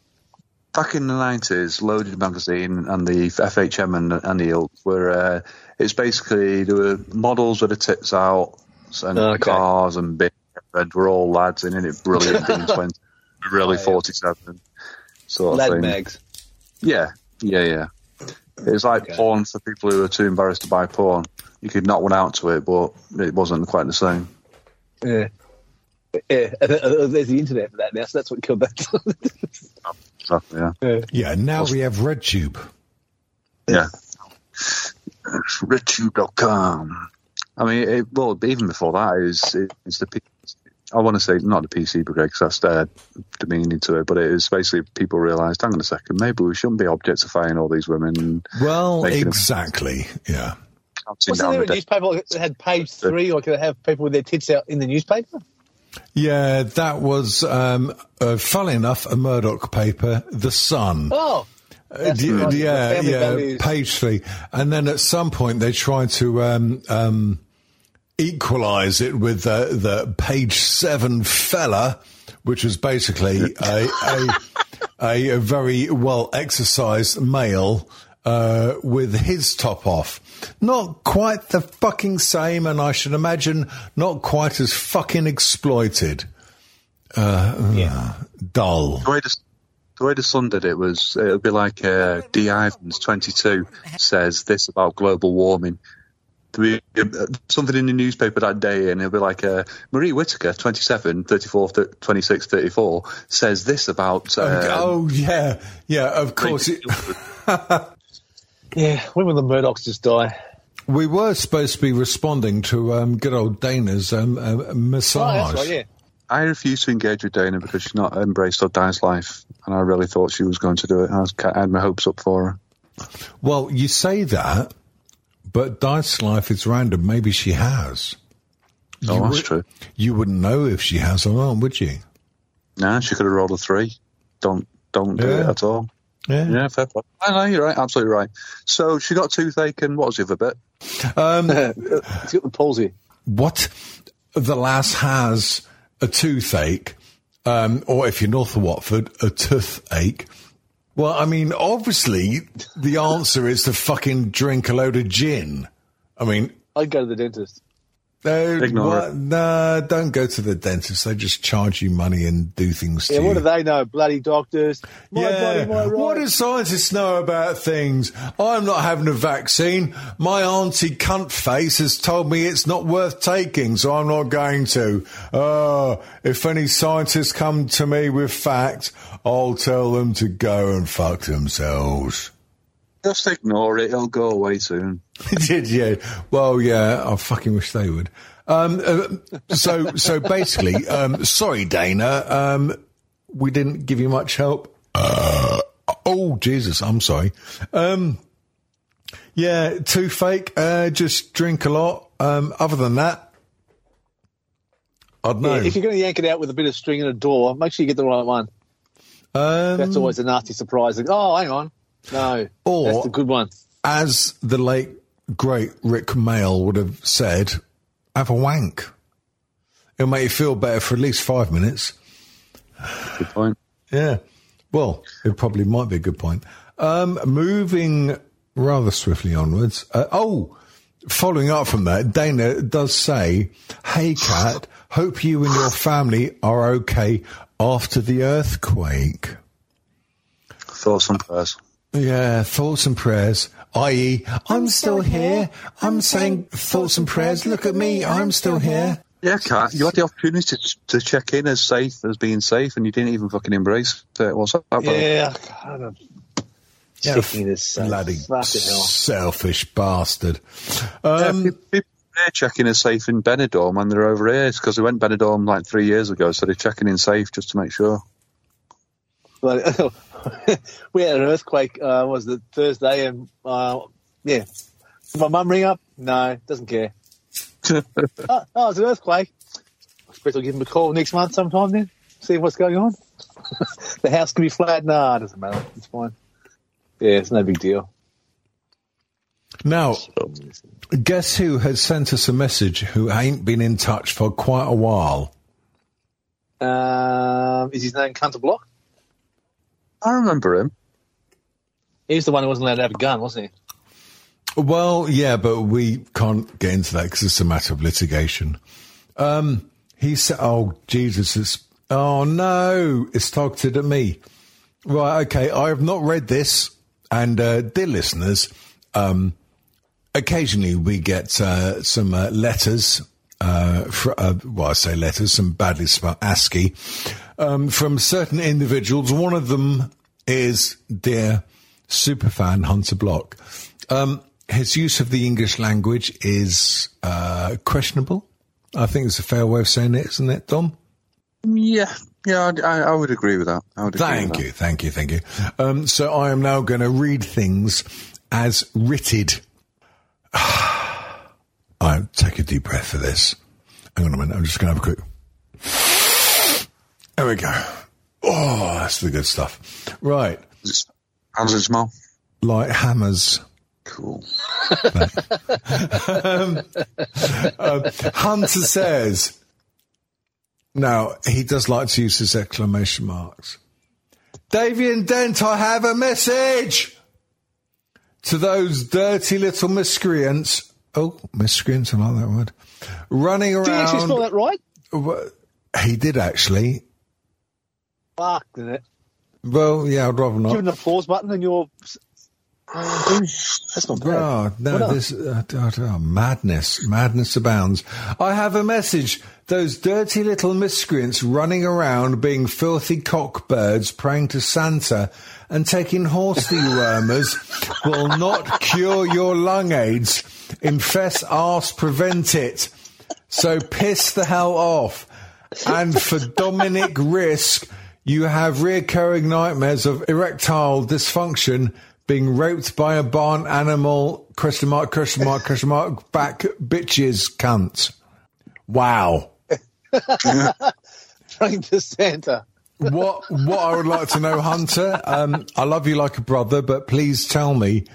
S1: Back in the nineties, Loaded magazine and the FHM and, and the Ilk were. Uh, it's basically there were models with the tits out and
S7: Okay.
S1: cars and big and were all lads in it. Brilliant, twenty, really
S7: Oh,
S1: forty-seven sort of thing. Yeah, yeah, yeah. It's like
S7: Okay.
S1: porn for people who are too embarrassed to buy porn. You could knock one out to it, but it wasn't quite the same.
S7: Yeah. Yeah, uh, there's the internet for that now, so that's what killed that.
S1: Exactly, yeah.
S2: Yeah, now we have RedTube.
S1: Yeah. RedTube.com. I mean, it, well, even before that, it it's the. P- I want to say not the PC brigade because that's uh, demeaning to it, but it was basically people realised, hang on a second, maybe we shouldn't be objectifying all these women
S2: Well,
S1: Making them-
S2: exactly. Yeah.
S7: Wasn't there a newspaper that had page three, or could they have people with their tits out in the newspaper?
S2: Yeah, that was, um, uh, funnily enough, a Murdoch paper, The Sun.
S7: Oh,
S2: Uh, d-
S7: right,
S2: yeah, yeah,
S7: values.
S2: page three. And then at some point they tried to um, um, equalize it with the, the page seven fella, which was basically a, a, a, a very well exercised male uh, with his top off. Not quite the fucking same, and I should imagine not quite as fucking exploited. Uh,
S7: Yeah.
S2: Dull.
S1: The way the, the way the Sun did it was it would be like uh, D. Ivans, 22, says this about global warming. There'll be uh, something in the newspaper that day, and it'll be like uh, Marie Whitaker, 27, 34, th- 26, 34, says this about. Um,
S2: oh yeah, yeah. Of course, it,
S7: yeah. When will the Murdochs just die?
S2: we were supposed to be responding to um, good old Dana's um, uh,
S7: Oh,
S2: massage.
S7: that's right, yeah.
S1: I refused to engage with Dana because she's not embraced or Dice Life, and I really thought she was going to do it. I, was, I had my hopes up for her.
S2: Well, you say that, but Dice Life is random. Maybe she has.
S1: Oh,
S2: You
S1: that's
S2: would-
S1: true.
S2: You wouldn't know if she has or not, would you?
S1: Nah, she could have rolled a three. Don't don't do
S2: Yeah.
S1: it at all. Yeah, yeah, fair play. I know, you're right, absolutely right. So she got toothache, and what was the other bit?
S2: Um,
S7: It's got the palsy.
S2: what the lass has a toothache, um, or if you're north of Watford, a toothache. Well, I mean, obviously, the answer is to fucking drink a load of gin. I mean,
S7: I'd go to the dentist.
S2: No,
S1: Ignore
S2: what-
S1: it.
S2: no, don't go to the dentist. They just charge you money and do things to
S7: Yeah,
S2: you.
S7: what do they know? Bloody doctors. My
S2: yeah.
S7: body, my right.
S2: What do scientists know about things? I'm not having a vaccine. My auntie cunt face has told me it's not worth taking, so I'm not going to. Oh, if any scientists come to me with facts, I'll tell them to go and fuck themselves.
S1: Just ignore it; it'll go away soon.
S2: Did you? Well, yeah. I fucking wish they would. Um, uh, so, so basically, um, sorry, Dana. Um, we didn't give you much help. Uh, oh, Jesus, I'm sorry. Um, yeah, toothache. Uh, just drink a lot. Um, other than that, I don't know.
S7: Yeah, if you're going to yank it out with a bit of string and a door, make sure you get the right one.
S2: um,
S7: That's always a nasty surprise. Like, oh, hang on. No.
S2: Or-
S7: that's a good one.
S2: as the late great Rik Mayall would have said, have a wank. It'll make you feel better for at least five minutes.
S1: Good point.
S2: Yeah. Well, it probably might be a good point. Um, moving rather swiftly onwards. Uh, oh, following up from that, Dana does say, Hey, Kat, hope you and your family are okay after the earthquake.
S1: Thoughts and prayers.
S2: Yeah, thoughts and prayers, i.e., I'm still here. I'm saying thoughts and prayers. Look at me. I'm still here.
S1: Yeah, Kat, you had the opportunity to, to check in as safe as being safe, and you didn't even fucking embrace it. What's that about?
S7: Yeah. kind of stickiness. uh,
S2: bloody
S7: Fucking
S2: selfish bastard.
S1: Yeah,
S2: Um,
S1: pe- people are checking as safe in Benidorm and they're over here because they went Benidorm like three years ago, so they're checking in safe just to make sure.
S7: But we had an earthquake. Uh, was it Thursday? And uh, yeah, Did my mum ring up. No, doesn't care. oh, oh, it's an earthquake. I expect I'll give him a call next month sometime. Then see what's going on. the house can be flat. Nah, it doesn't matter. It's fine. Yeah, it's no big deal.
S2: Now, guess who has sent us a message who ain't been in touch for quite a while?
S7: Um, is his name Cantor Block?
S1: I remember him.
S7: He's the one who wasn't allowed to have a gun, wasn't he?
S2: Well, yeah, but we can't get into that because it's a matter of litigation. Um, he said, "Oh Jesus, it's oh no, it's targeted at me." Right, okay, I have not read this, and uh, dear listeners, um, occasionally we get uh, some uh, letters. Uh, fr- uh, well, I say letters, some badly spelled ASCII, um, from certain individuals. One of them is dear superfan Hunter Block. Um, his use of the English language is uh, questionable. I think it's a fair way of saying it, isn't it, Dom?
S1: Yeah, yeah, I, I, would agree with that. I would agree
S2: Thank
S1: with
S2: you, thank you, thank you. Um, so I am now going to read things as writted. I take a deep breath for this. Hang on a minute. I'm just going to have a quick. There we go. Oh, that's the good stuff. Right,
S1: that. How does it smell?
S2: like hammers.
S1: Cool.
S2: Um, um, Hunter says. Now, he does like to use his exclamation marks. Davian Dent, I have a message to those dirty little miscreants. Oh, miscreants, I like that word. Running around.
S7: Did you actually spell that right?
S2: He did actually.
S7: Fuck, it?
S2: Well, yeah, I'd rather not.
S7: Giving the pause button and you're. That's not bad.
S2: Oh, ah, no,
S7: What
S2: this uh, oh, madness, madness abounds. I have a message. Those dirty little miscreants running around being filthy cockbirds praying to Santa and taking horse dewormers will not cure your lung AIDS. Infest arse, prevent it. So piss the hell off. And for Dominic Risk, you have reoccurring nightmares of erectile dysfunction, being raped by a barn animal, question mark, question mark, question mark, back bitches, cunt. Wow.
S7: Praying to Santa.
S2: What what I would like to know, Hunter, um, I love you like a brother, but please tell me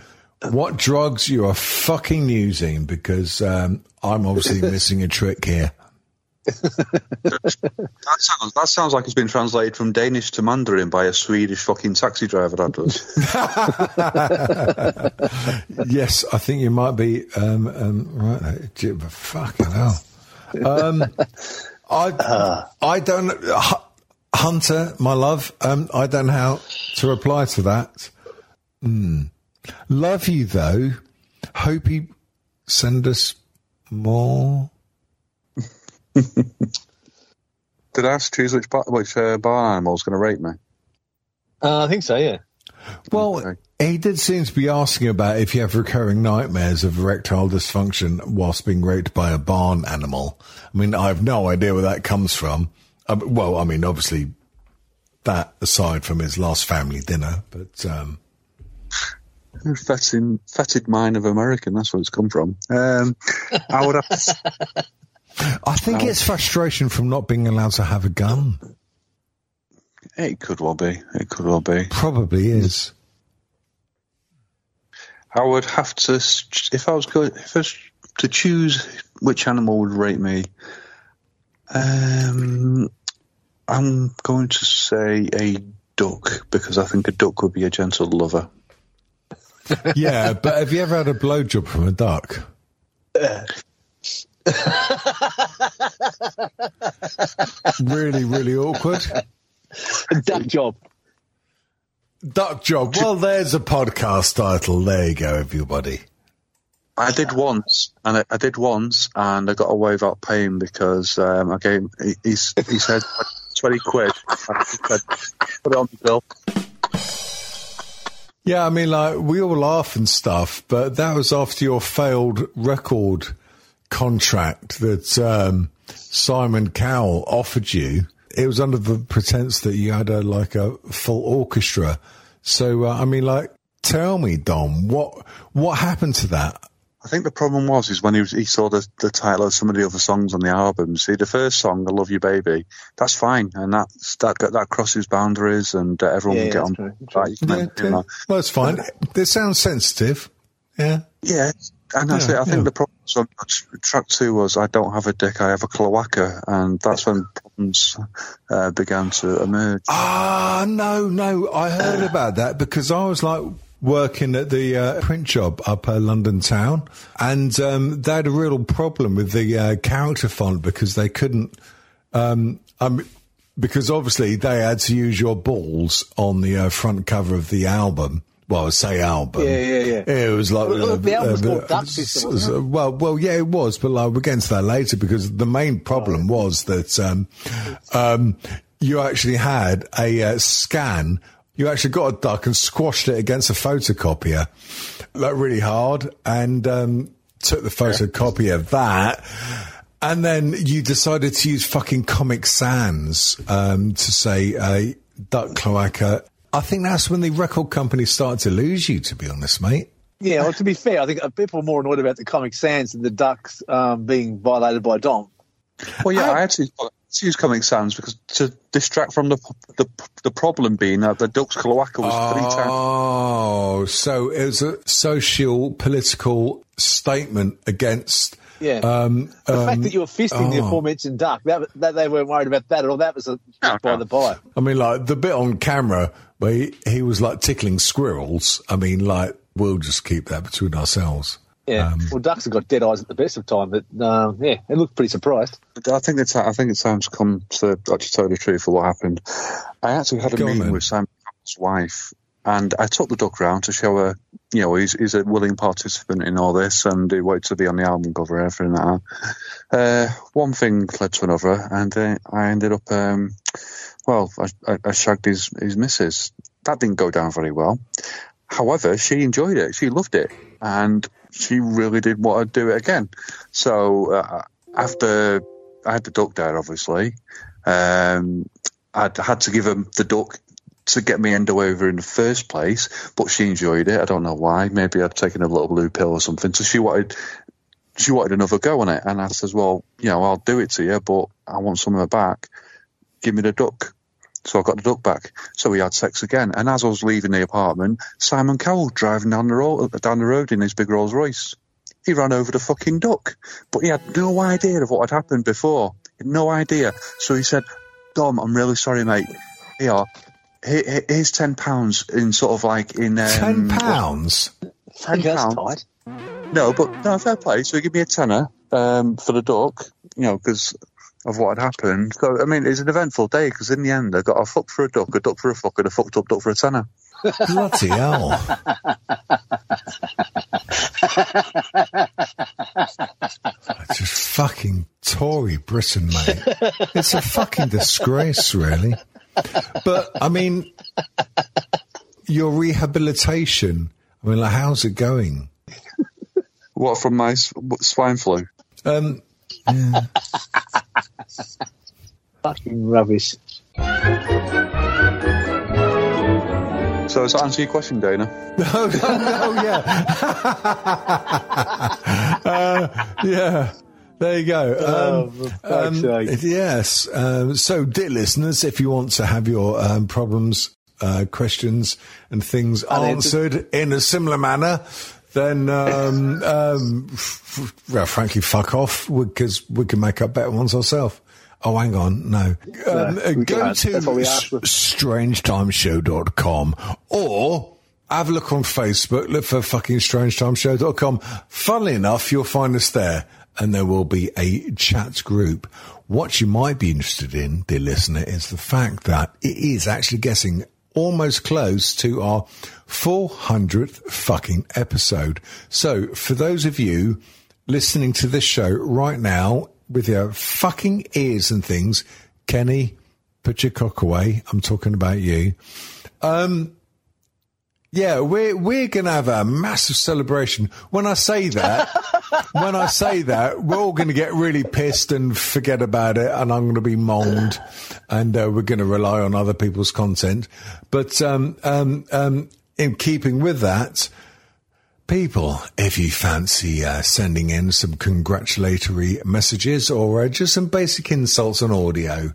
S2: what drugs you are fucking using because um, I'm obviously missing a trick here.
S1: That sounds, that sounds like it's been translated from Danish to Mandarin by a Swedish fucking taxi driver. That does.
S2: Yes, I think you might be um, um, right. there. Fucking hell. Um, I I don't Hu- Hunter, my love. Um, I don't know how to reply to that. Hmm. Love you though. Hope you send us more.
S1: Did I ask choose which, bar, which uh, barn animal's going to rape me?
S7: Uh, I think so, yeah.
S2: Well,
S1: Okay.
S2: he did seem to be asking about if you have recurring nightmares of erectile dysfunction whilst being raped by a barn animal. I mean, I have no idea where that comes from. Uh, well, I mean, obviously, that aside from his last family dinner, but um,
S1: Fetid, fetid mind of American. That's where it's come from. Um, I would have. To,
S2: I think it's frustration from not being allowed to have a gun.
S1: it could well be. It could well be.
S2: Probably is.
S1: I would have to, if I was going, if I was to choose which animal would rate me. Um, I'm going to say a duck because I think a duck would be a gentle lover.
S2: Yeah, but have you ever had a blowjob from a duck? really, really awkward.
S7: Duck job.
S2: Duck job. Well, there's a podcast title. There you go, everybody.
S1: I did once, and I, I did once, and I got away without paying because um, I gave he, he, he said twenty quid. I said, put it on the bill.
S2: Yeah, I mean, like we all laugh and stuff, but that was after your failed record contract that um, Simon Cowell offered you. It was under the pretense that you had a like a full orchestra. So, uh, I mean, like, tell me, Dom, what what happened to that?
S1: I think the problem was is when he, was, he saw the, the title of some of the other songs on the album. See, the first song, "I Love You, Baby," that's fine, and that that that crosses boundaries, and uh, everyone
S7: Yeah,
S1: can get on.
S7: that's true, true.
S1: Right, you can,
S2: Yeah,
S1: you know.
S2: Well, it's fine. It sounds sensitive. Yeah.
S1: Yeah, and that's
S2: Yeah,
S1: it. I think
S2: yeah.
S1: the problem on track two was I don't have a dick, I have a cloaca, and that's when problems uh, began to emerge.
S2: Ah, no, no. I heard about that because I was like working at the uh, print job up uh, London town, and um, they had a real problem with the uh, character font because they couldn't. Um, um, because obviously they had to use your balls on the uh, front cover of the album. Well, I say album.
S7: Yeah, yeah, yeah.
S2: It was like
S7: Well, the album was
S2: uh,
S7: called Duck Sister, wasn't
S2: well, well, yeah, it was, but like we'll get into that later because the main problem was that um, um, you actually had a uh, scan. You actually got a duck and squashed it against a photocopier, like really hard, and um, took the photocopy of that. And then you decided to use fucking Comic Sans um, to say uh, duck cloaca. I think that's when the record company started to lose you, to be honest, mate.
S7: Yeah, well, to be fair, I think people are more annoyed about the Comic Sans than the Ducks um, being violated by Dom.
S1: Well, yeah, I, had to, to use Comic Sans because to distract from the the, the problem being that the duck's cloaca was three times.
S2: Oh, so it was a social political statement against.
S7: Yeah.
S2: Um,
S7: The
S2: um,
S7: fact that you were fisting the
S2: oh.
S7: aforementioned duck, that, that they weren't worried about that at all. That was a
S1: No,
S7: by
S1: no.
S7: the by.
S2: I mean, like the bit on camera where he, he was like tickling squirrels. I mean, like we'll just keep that between ourselves.
S7: Yeah.
S2: Um,
S7: well, ducks have got dead eyes at the best of time, but um, yeah, they looked pretty surprised.
S1: I think it's I think it's time to come to actually tell the truth of what happened. I actually had a
S2: Go
S1: meeting
S2: then.
S1: with Sam's wife, and I took the duck round to show her. You know, he's, he's a willing participant in all this, and he wanted to be on the album cover and everything like that. Uh, one thing led to another, and uh, I ended up. Um, well, I, I, I shagged his his missus. That didn't go down very well. However, she enjoyed it. She loved it, and she really did want to do it again. So uh, after I had the duck there, obviously, um, I'd had to give him the duck to get me endo over in the first place, but she enjoyed it. I don't know why. Maybe I'd taken a little blue pill or something. So she wanted. She wanted another go on it, and I says, "Well, you know, I'll do it to you, but I want some of it back. Give me the duck." So I got the duck back. So we had sex again. And as I was leaving the apartment, Simon Cowell driving down the road, down the road in his big Rolls Royce. He ran over the fucking duck, but he had no idea of what had happened before. He had no idea. So he said, "Dom, I'm really sorry, mate. Here, here- here's ten pounds in sort of like in um,
S2: Ten pounds.
S1: Ten pounds.
S7: tight.
S1: No, but no, fair play. So he gave me a tenner um, for the duck, you know, because of what had happened. So I mean, it's an eventful day because in the end, I got a fuck for a duck, a duck for a fuck, and a fucked up duck for a tenner.
S2: Bloody hell. Just fucking Tory Britain, mate. It's a fucking disgrace, really. But, I mean, your rehabilitation, I mean, like, how's it going?
S1: What from my swine flu?
S2: Um,
S7: Fucking rubbish.
S1: So does that answer your question, Dana?
S2: Oh, no, yeah. uh, yeah. There you go.
S7: Oh,
S2: Um,
S7: for
S2: um, yes. Um, so, dear listeners, if you want to have your um, problems, uh, questions, and things answered in a similar manner, then, um, um, well, frankly, fuck off because we can make up better ones ourselves. Oh, hang on. No. Um, uh, go to
S7: That's what we asked
S2: strangetimeshow.com or have a look on Facebook, look for fucking strangetimeshow.com. Funnily enough, you'll find us there and there will be a chat group. What you might be interested in, dear listener, is the fact that it is actually getting almost close to our 400th fucking episode. So for those of you listening to this show right now with your fucking ears and things, Kenny, put your cock away. I'm talking about you. Um, yeah, we're we're gonna have a massive celebration. When I say that, when I say that, we're all gonna get really pissed and forget about it, and I'm gonna be monged, and uh, we're gonna rely on other people's content. But um, um, um, in keeping with that, people, if you fancy uh, sending in some congratulatory messages or uh, just some basic insults on audio,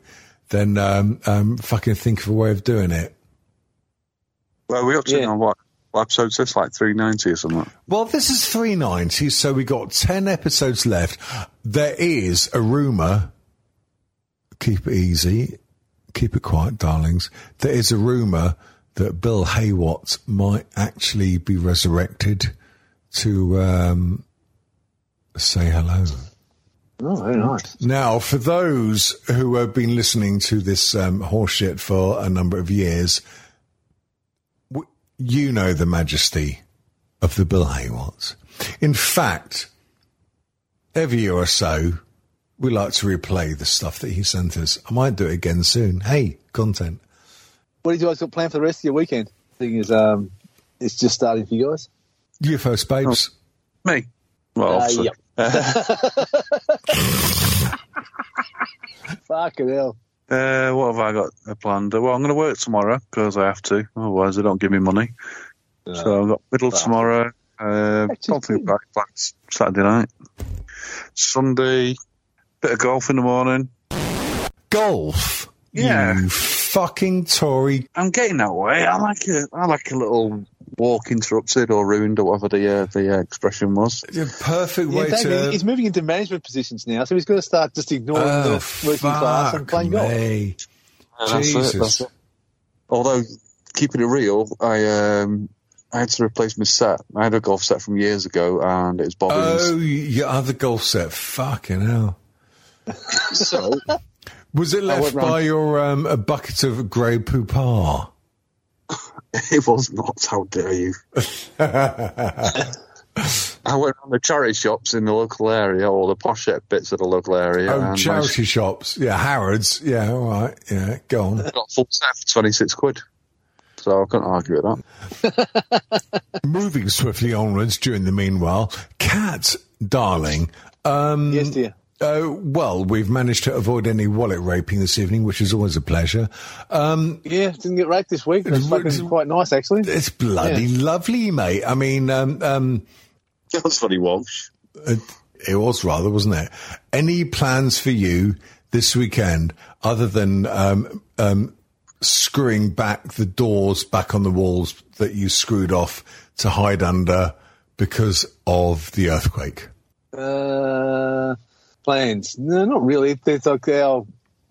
S2: then um, um, fucking think of a way of doing it.
S1: Well, we up to
S7: Yeah.
S1: now what? What episode's this? Like 390 or something?
S2: Well, this is 390, so we got 10 episodes left. There is a rumour, keep it easy, keep it quiet, darlings. There is a rumour that Bill Haywatt might actually be resurrected to um, say hello.
S7: Oh, very nice.
S2: Now, for those who have been listening to this um, horseshit for a number of years, w- you know the majesty of the Bill Haywatts. In fact, every year or so, we like to replay the stuff that he sent us. I might do it again soon. Hey, content.
S7: What do you guys got planned for the rest of your weekend? Thing is, um, it's just starting for you guys.
S2: You first, babes.
S1: Me? Well,
S7: Uh,
S1: obviously.
S7: Fucking hell.
S1: Uh, what have I got uh, planned? Well, I'm going to work tomorrow because I have to. Otherwise, they don't give me money. So I've got middle tomorrow. Uh, don't think back back Saturday night. Sunday, bit of golf in the morning.
S2: Golf.
S1: Yeah.
S2: You fucking Tory.
S1: I'm getting that way. I like a, I like a little walk interrupted or ruined or whatever the uh, the uh, expression was.
S2: The perfect way
S7: David,
S2: to.
S7: he's moving into management positions now, so he's going to start just ignoring
S2: Oh,
S7: the working class and
S2: fuck
S7: playing golf.
S2: me.
S1: And that's it,
S2: Jesus.
S1: that's it. Although keeping it real, I um I had to replace my set. I had a golf set from years ago, and it was bobbins.
S2: Oh, your other golf set. Fucking hell.
S1: So
S2: Was it left
S1: went round-
S2: by your um, a bucket of grey poupard?
S1: it was not. How dare you? I went on the charity shops in the local area, or the posh bits of the local area.
S2: Oh,
S1: and
S2: charity shops. Yeah, Harrods. Yeah, all right. Yeah, go on.
S1: I got a full set for twenty six quid. So I couldn't argue with that.
S2: Moving swiftly onwards during the meanwhile, Kat, darling. Um,
S7: Yes, dear.
S2: Uh, well, we've managed to avoid any wallet raping this evening, which is always a pleasure. Um,
S7: Yeah, didn't get raped this week. It was
S2: It's-
S7: quite nice, actually.
S2: it's bloody lovely, mate. I mean, um, um,
S1: That's funny, Walsh.
S2: it, it was rather, wasn't it? Any plans for you this weekend other than um, um, screwing back the doors back on the walls that you screwed off to hide under because of the earthquake?
S7: Uh, plans? No, not really. It's like our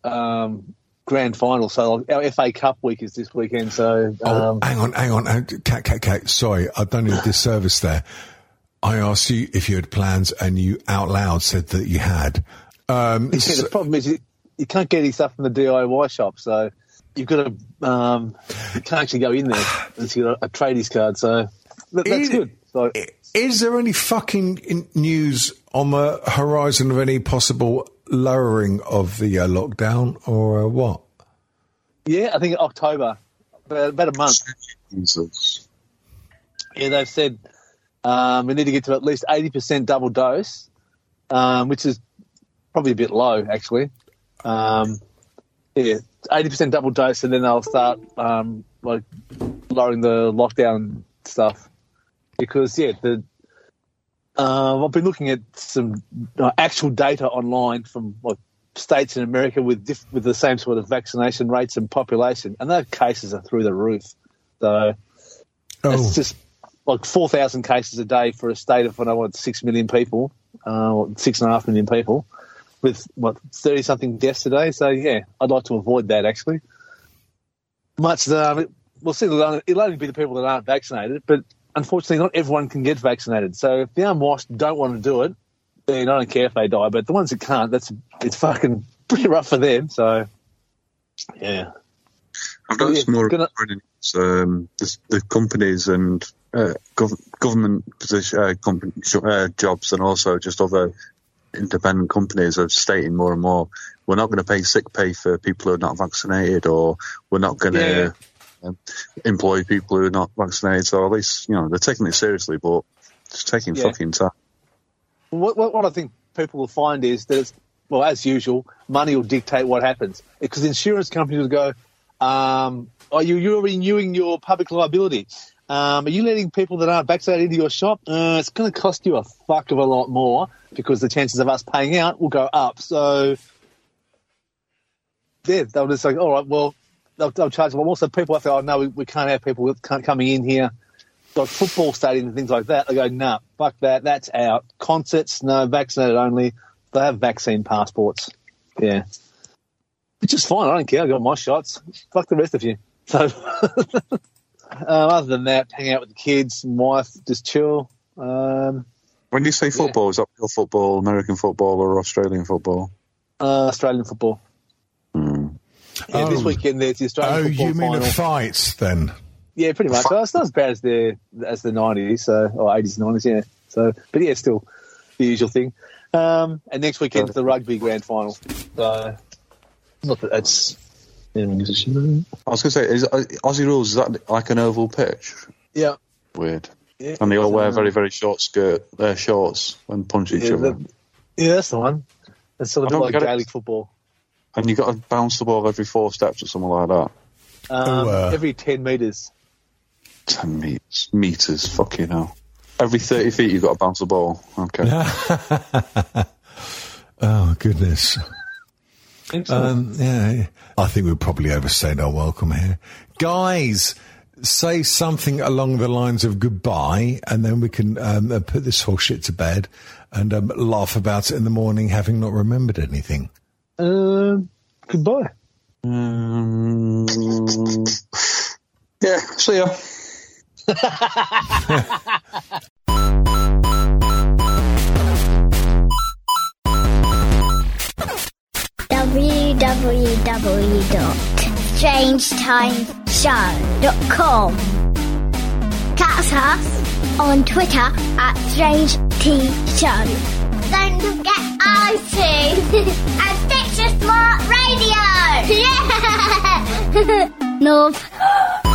S7: um, grand final. So our FA Cup week is this weekend. So
S2: Oh,
S7: um,
S2: hang on, hang on, Kat, Kat, Kat. Sorry, I've done you a disservice there. I asked you if you had plans, and you out loud said that you had. Um,
S7: yeah,
S2: so-
S7: the problem is you, you can't get any stuff from the DIY shop. So you've got to um, you can't actually go in there unless you got a, a tradies card. So that, that's
S2: Is-
S7: good. So
S2: Is there any fucking news on the horizon of any possible lowering of the uh, lockdown or uh, what?
S7: yeah, I think October, about, a month.
S1: Jesus.
S7: Yeah, they've said um, we need to get to at least 80% double dose, um, which is probably a bit low, actually. Um, yeah, 80% double dose, and then they'll start um, like lowering the lockdown stuff. Because, yeah, the uh, I've been looking at some uh, actual data online from like states in America with diff- with the same sort of vaccination rates and population, and their cases are through the roof. So
S2: Oh,
S7: it's just like 4,000 cases a day for a state of, what I want, 6 million people, uh, or six and a half million people, with, what, 30 something deaths a day. So, yeah, I'd like to avoid that actually. Much, um, we'll see, it'll only, it'll only be the people that aren't vaccinated, but unfortunately, not everyone can get vaccinated. So, if the unwashed don't want to do it, then I don't care if they die, but the ones that can't, that's, it's fucking pretty rough for them. So, yeah.
S1: I've noticed
S7: Yeah,
S1: more
S7: gonna-
S1: um, the, the companies and uh, gov- government position, uh, company, uh, jobs and also just other independent companies are stating more and more we're not going to pay sick pay for people who are not vaccinated or we're not going to
S7: Yeah.
S1: Um, employ people who are not vaccinated. So at least, you know, they're taking it seriously, but it's taking
S7: Yeah.
S1: fucking time.
S7: What, what, what I think people will find is that, it's, well, as usual, money will dictate what happens. Because insurance companies will go, um, are you you're renewing your public liability? Um, are you letting people that aren't vaccinated into your shop? Uh, it's going to cost you a fuck of a lot more because the chances of us paying out will go up. So, yeah, they'll just like, all right, well, they'll, they'll charge them. Also, people have to, oh, no, we, we can't have people coming in here like football stadiums and things like that. They go, nah, fuck that, that's out. Concerts, no, vaccinated only. They have vaccine passports. Yeah. Which is fine. I don't care. I got my shots. Fuck the rest of you. So, um, other than that, hang out with the kids and wife, just chill. Um,
S1: When you say football, is that pure football, American football, or Australian football?
S7: uh, Australian football. Yeah, this
S2: Oh.
S7: weekend there's the Australian
S2: Oh,
S7: football
S2: you mean
S7: final.
S2: the fights then?
S7: Yeah, pretty much. Well, it's not as bad as the as the nineties, so or eighties, nineties, yeah. So, but yeah, still the usual thing. Um, and next weekend's the rugby grand final. So, not that that's anyone gives a shit.
S1: I was going to say, is uh, Aussie rules is that like an oval pitch?
S7: Yeah,
S1: Weird.
S7: yeah.
S1: And they all wear
S7: Um,
S1: very, very short skirt, uh, shorts and punch each
S7: yeah,
S1: other.
S7: the- yeah, that's the one. It's sort of
S1: don't
S7: like
S1: get it.
S7: Gaelic football.
S1: And you got to bounce the ball every four steps or something like that.
S7: Um,
S2: Oh, uh,
S7: every ten meters.
S1: 10 meters. Meters, fucking hell. Every 30 feet you've got to bounce the ball. Okay.
S2: Oh goodness.
S7: so.
S2: Um, yeah, I think we've probably overstayed our welcome here, guys. Say something along the lines of goodbye, and then we can um, uh, put this whole shit to bed and um, laugh about it in the morning, having not remembered anything.
S7: Um, goodbye.
S1: Um, yeah, see ya.
S4: www.strangetimeshow.com. Catch us on Twitter at Strange T Show. Don't forget iTunes and Stitcher Smart Radio! Yeah! North.